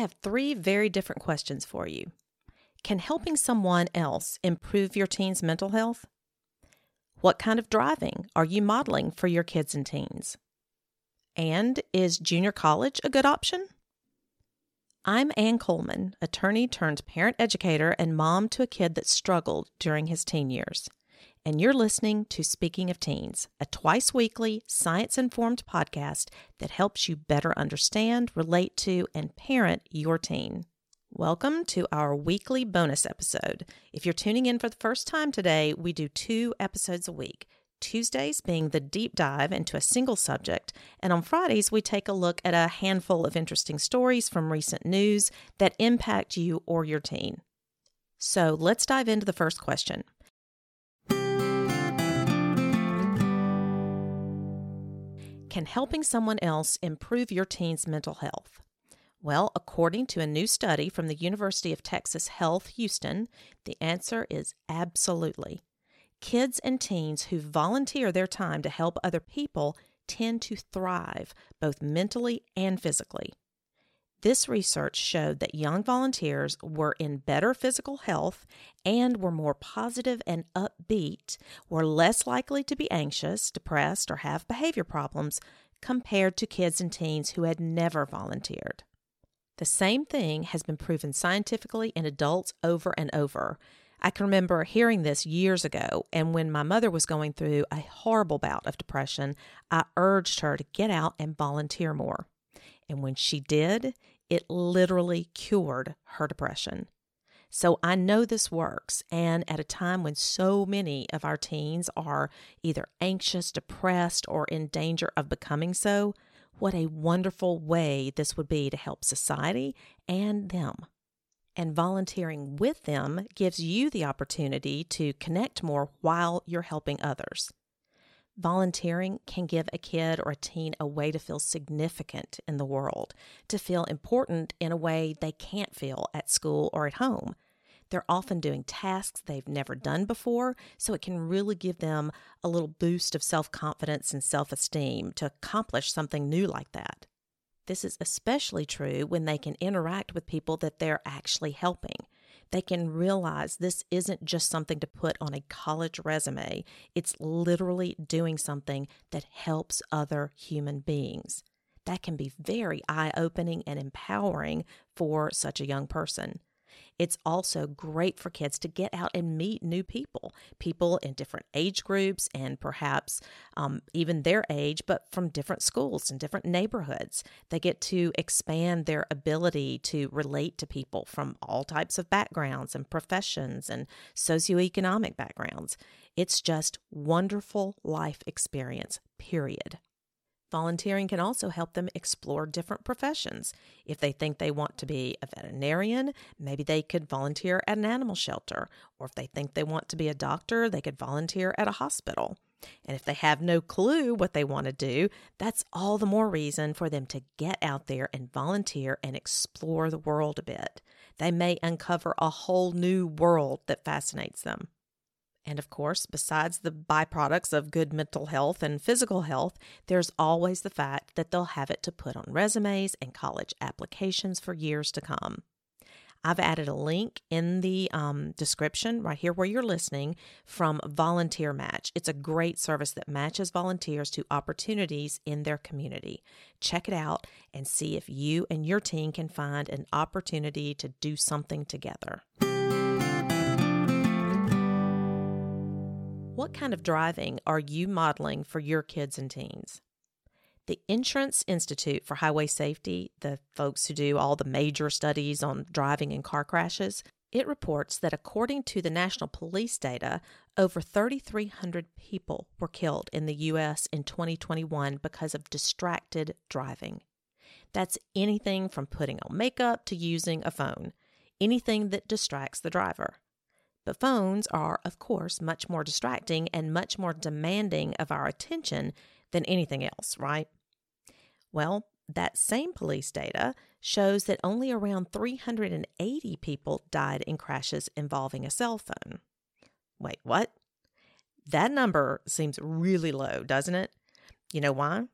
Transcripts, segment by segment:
have three very different questions for you. Can helping someone else improve your teen's mental health? What kind of driving are you modeling for your kids and teens? And is junior college a good option? I'm Ann Coleman, attorney turned parent educator and mom to a kid that struggled during his teen years. And you're listening to Speaking of Teens, a twice weekly, science informed podcast that helps you better understand, relate to, and parent your teen. Welcome to our weekly bonus episode. If you're tuning in for the first time today, we do two episodes a week. Tuesdays being the deep dive into a single subject, and on Fridays, we take a look at a handful of interesting stories from recent news that impact you or your teen. So let's dive into the first question Can helping someone else improve your teen's mental health? Well, according to a new study from the University of Texas Health Houston, the answer is absolutely. Kids and teens who volunteer their time to help other people tend to thrive both mentally and physically. This research showed that young volunteers were in better physical health and were more positive and upbeat, were less likely to be anxious, depressed, or have behavior problems compared to kids and teens who had never volunteered. The same thing has been proven scientifically in adults over and over. I can remember hearing this years ago, and when my mother was going through a horrible bout of depression, I urged her to get out and volunteer more. And when she did, it literally cured her depression. So I know this works. And at a time when so many of our teens are either anxious, depressed, or in danger of becoming so, what a wonderful way this would be to help society and them. And volunteering with them gives you the opportunity to connect more while you're helping others. Volunteering can give a kid or a teen a way to feel significant in the world, to feel important in a way they can't feel at school or at home. They're often doing tasks they've never done before, so it can really give them a little boost of self confidence and self esteem to accomplish something new like that. This is especially true when they can interact with people that they're actually helping they can realize this isn't just something to put on a college resume. It's literally doing something that helps other human beings. That can be very eye opening and empowering for such a young person. It's also great for kids to get out and meet new people, people in different age groups and perhaps um, even their age, but from different schools and different neighborhoods. They get to expand their ability to relate to people from all types of backgrounds and professions and socioeconomic backgrounds. It's just wonderful life experience, period. Volunteering can also help them explore different professions. If they think they want to be a veterinarian, maybe they could volunteer at an animal shelter. Or if they think they want to be a doctor, they could volunteer at a hospital. And if they have no clue what they want to do, that's all the more reason for them to get out there and volunteer and explore the world a bit. They may uncover a whole new world that fascinates them. And of course, besides the byproducts of good mental health and physical health, there's always the fact that they'll have it to put on resumes and college applications for years to come. I've added a link in the um, description right here where you're listening from Volunteer Match. It's a great service that matches volunteers to opportunities in their community. Check it out and see if you and your team can find an opportunity to do something together. What kind of driving are you modeling for your kids and teens? The Insurance Institute for Highway Safety, the folks who do all the major studies on driving and car crashes, it reports that according to the National Police data, over 3,300 people were killed in the U.S. in 2021 because of distracted driving. That's anything from putting on makeup to using a phone, anything that distracts the driver. But phones are, of course, much more distracting and much more demanding of our attention than anything else, right? Well, that same police data shows that only around 380 people died in crashes involving a cell phone. Wait, what? That number seems really low, doesn't it? You know why?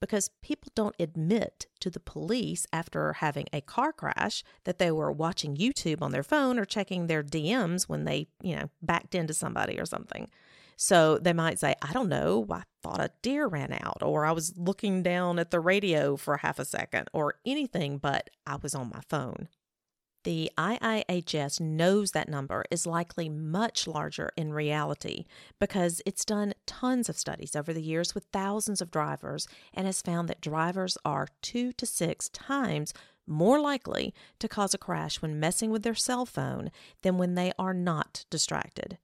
Because people don't admit to the police after having a car crash that they were watching YouTube on their phone or checking their DMs when they, you know, backed into somebody or something. So they might say, I don't know, I thought a deer ran out, or I was looking down at the radio for half a second, or anything but I was on my phone. The IIHS knows that number is likely much larger in reality because it's done tons of studies over the years with thousands of drivers and has found that drivers are two to six times more likely to cause a crash when messing with their cell phone than when they are not distracted.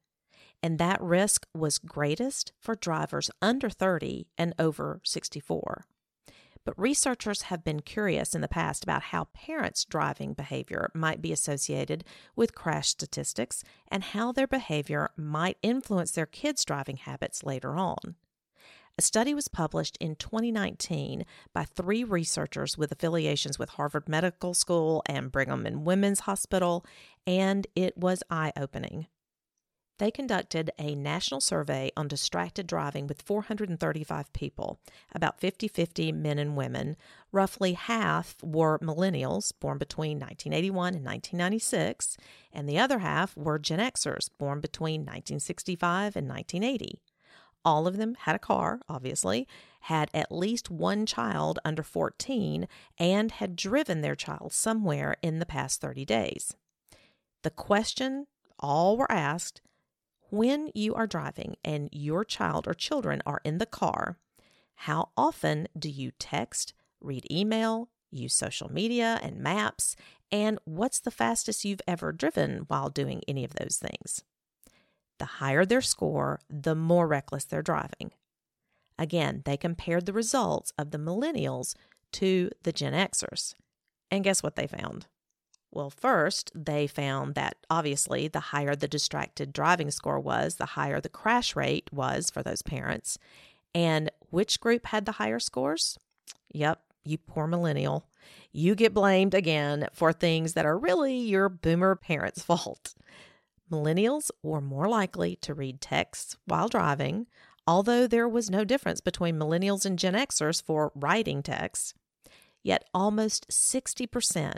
And that risk was greatest for drivers under 30 and over 64. But researchers have been curious in the past about how parents' driving behavior might be associated with crash statistics and how their behavior might influence their kids' driving habits later on. A study was published in 2019 by three researchers with affiliations with Harvard Medical School and Brigham and Women's Hospital, and it was eye opening. They conducted a national survey on distracted driving with 435 people, about 50 50 men and women. Roughly half were millennials born between 1981 and 1996, and the other half were Gen Xers born between 1965 and 1980. All of them had a car, obviously, had at least one child under 14, and had driven their child somewhere in the past 30 days. The question all were asked when you are driving and your child or children are in the car, how often do you text, read email, use social media and maps, and what's the fastest you've ever driven while doing any of those things? The higher their score, the more reckless they're driving. Again, they compared the results of the millennials to the Gen Xers. And guess what they found? Well, first, they found that obviously the higher the distracted driving score was, the higher the crash rate was for those parents. And which group had the higher scores? Yep, you poor millennial. You get blamed again for things that are really your boomer parents' fault. Millennials were more likely to read texts while driving, although there was no difference between millennials and Gen Xers for writing texts. Yet almost 60%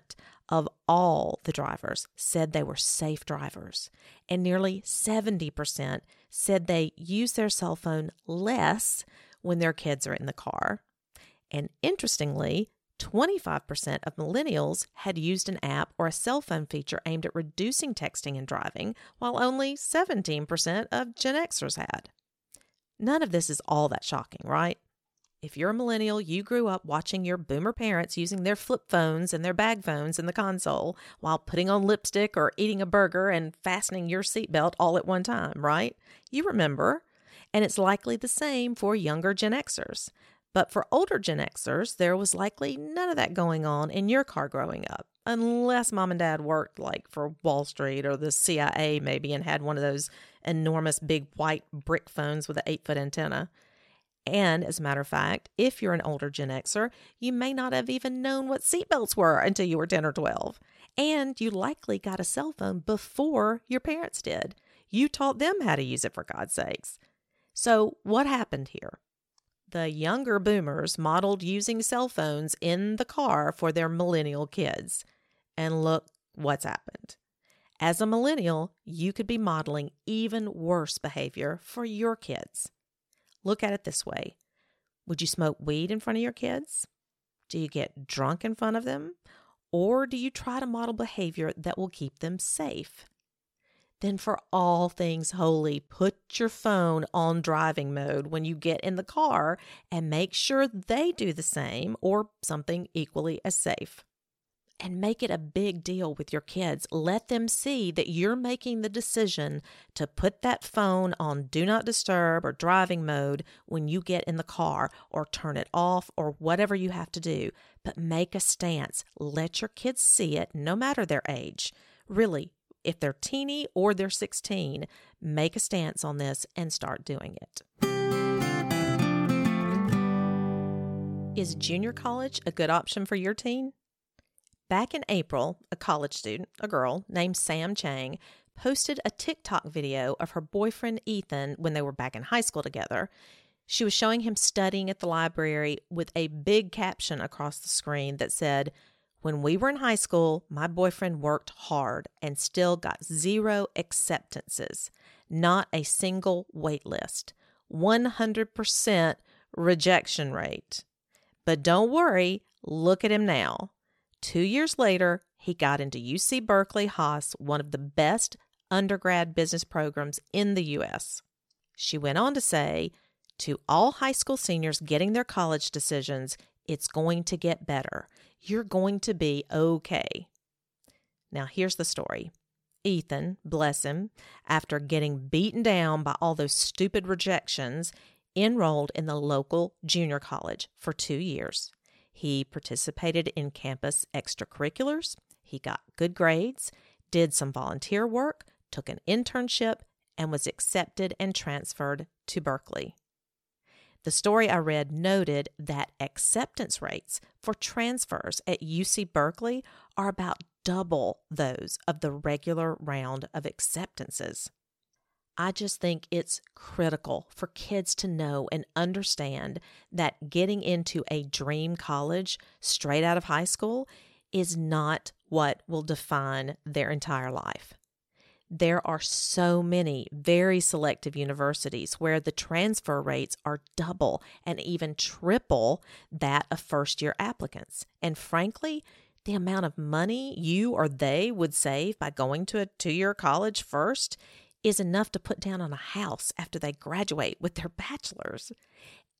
of all the drivers said they were safe drivers, and nearly 70% said they use their cell phone less when their kids are in the car. And interestingly, 25% of millennials had used an app or a cell phone feature aimed at reducing texting and driving, while only 17% of Gen Xers had. None of this is all that shocking, right? If you're a millennial, you grew up watching your boomer parents using their flip phones and their bag phones in the console while putting on lipstick or eating a burger and fastening your seatbelt all at one time, right? You remember. And it's likely the same for younger Gen Xers. But for older Gen Xers, there was likely none of that going on in your car growing up, unless mom and dad worked like for Wall Street or the CIA maybe and had one of those enormous big white brick phones with an eight foot antenna. And as a matter of fact, if you're an older Gen Xer, you may not have even known what seatbelts were until you were 10 or 12. And you likely got a cell phone before your parents did. You taught them how to use it, for God's sakes. So, what happened here? The younger boomers modeled using cell phones in the car for their millennial kids. And look what's happened. As a millennial, you could be modeling even worse behavior for your kids. Look at it this way Would you smoke weed in front of your kids? Do you get drunk in front of them? Or do you try to model behavior that will keep them safe? Then, for all things holy, put your phone on driving mode when you get in the car and make sure they do the same or something equally as safe and make it a big deal with your kids. Let them see that you're making the decision to put that phone on do not disturb or driving mode when you get in the car or turn it off or whatever you have to do. But make a stance. Let your kids see it no matter their age. Really, if they're teeny or they're 16, make a stance on this and start doing it. Is junior college a good option for your teen? Back in April, a college student, a girl named Sam Chang, posted a TikTok video of her boyfriend Ethan when they were back in high school together. She was showing him studying at the library with a big caption across the screen that said, When we were in high school, my boyfriend worked hard and still got zero acceptances, not a single wait list, 100% rejection rate. But don't worry, look at him now. Two years later, he got into UC Berkeley Haas, one of the best undergrad business programs in the U.S. She went on to say, to all high school seniors getting their college decisions, it's going to get better. You're going to be okay. Now, here's the story. Ethan, bless him, after getting beaten down by all those stupid rejections, enrolled in the local junior college for two years. He participated in campus extracurriculars, he got good grades, did some volunteer work, took an internship, and was accepted and transferred to Berkeley. The story I read noted that acceptance rates for transfers at UC Berkeley are about double those of the regular round of acceptances. I just think it's critical for kids to know and understand that getting into a dream college straight out of high school is not what will define their entire life there are so many very selective universities where the transfer rates are double and even triple that of first year applicants. And frankly, the amount of money you or they would save by going to a two year college first is enough to put down on a house after they graduate with their bachelor's.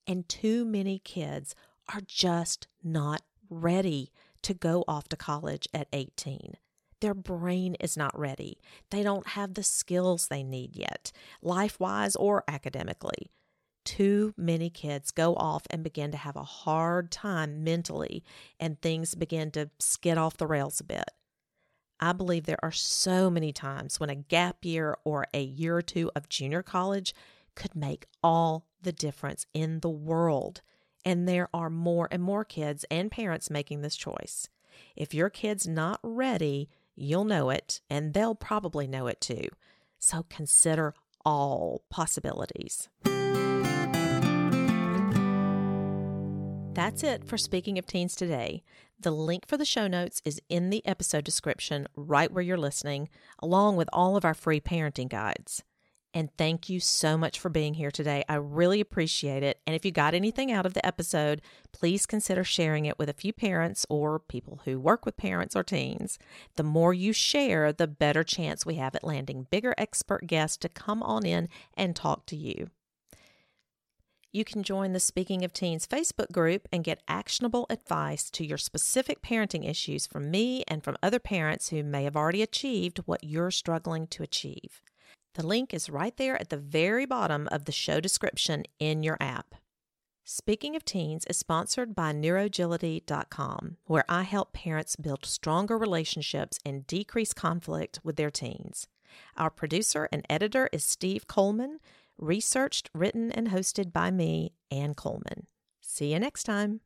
And too many kids are just not ready to go off to college at 18. Their brain is not ready. They don't have the skills they need yet, life wise or academically. Too many kids go off and begin to have a hard time mentally, and things begin to skid off the rails a bit. I believe there are so many times when a gap year or a year or two of junior college could make all the difference in the world. And there are more and more kids and parents making this choice. If your kid's not ready, You'll know it, and they'll probably know it too. So consider all possibilities. That's it for Speaking of Teens today. The link for the show notes is in the episode description right where you're listening, along with all of our free parenting guides. And thank you so much for being here today. I really appreciate it. And if you got anything out of the episode, please consider sharing it with a few parents or people who work with parents or teens. The more you share, the better chance we have at landing bigger expert guests to come on in and talk to you. You can join the Speaking of Teens Facebook group and get actionable advice to your specific parenting issues from me and from other parents who may have already achieved what you're struggling to achieve. The link is right there at the very bottom of the show description in your app. Speaking of Teens is sponsored by Neurogility.com, where I help parents build stronger relationships and decrease conflict with their teens. Our producer and editor is Steve Coleman, researched, written, and hosted by me, Ann Coleman. See you next time.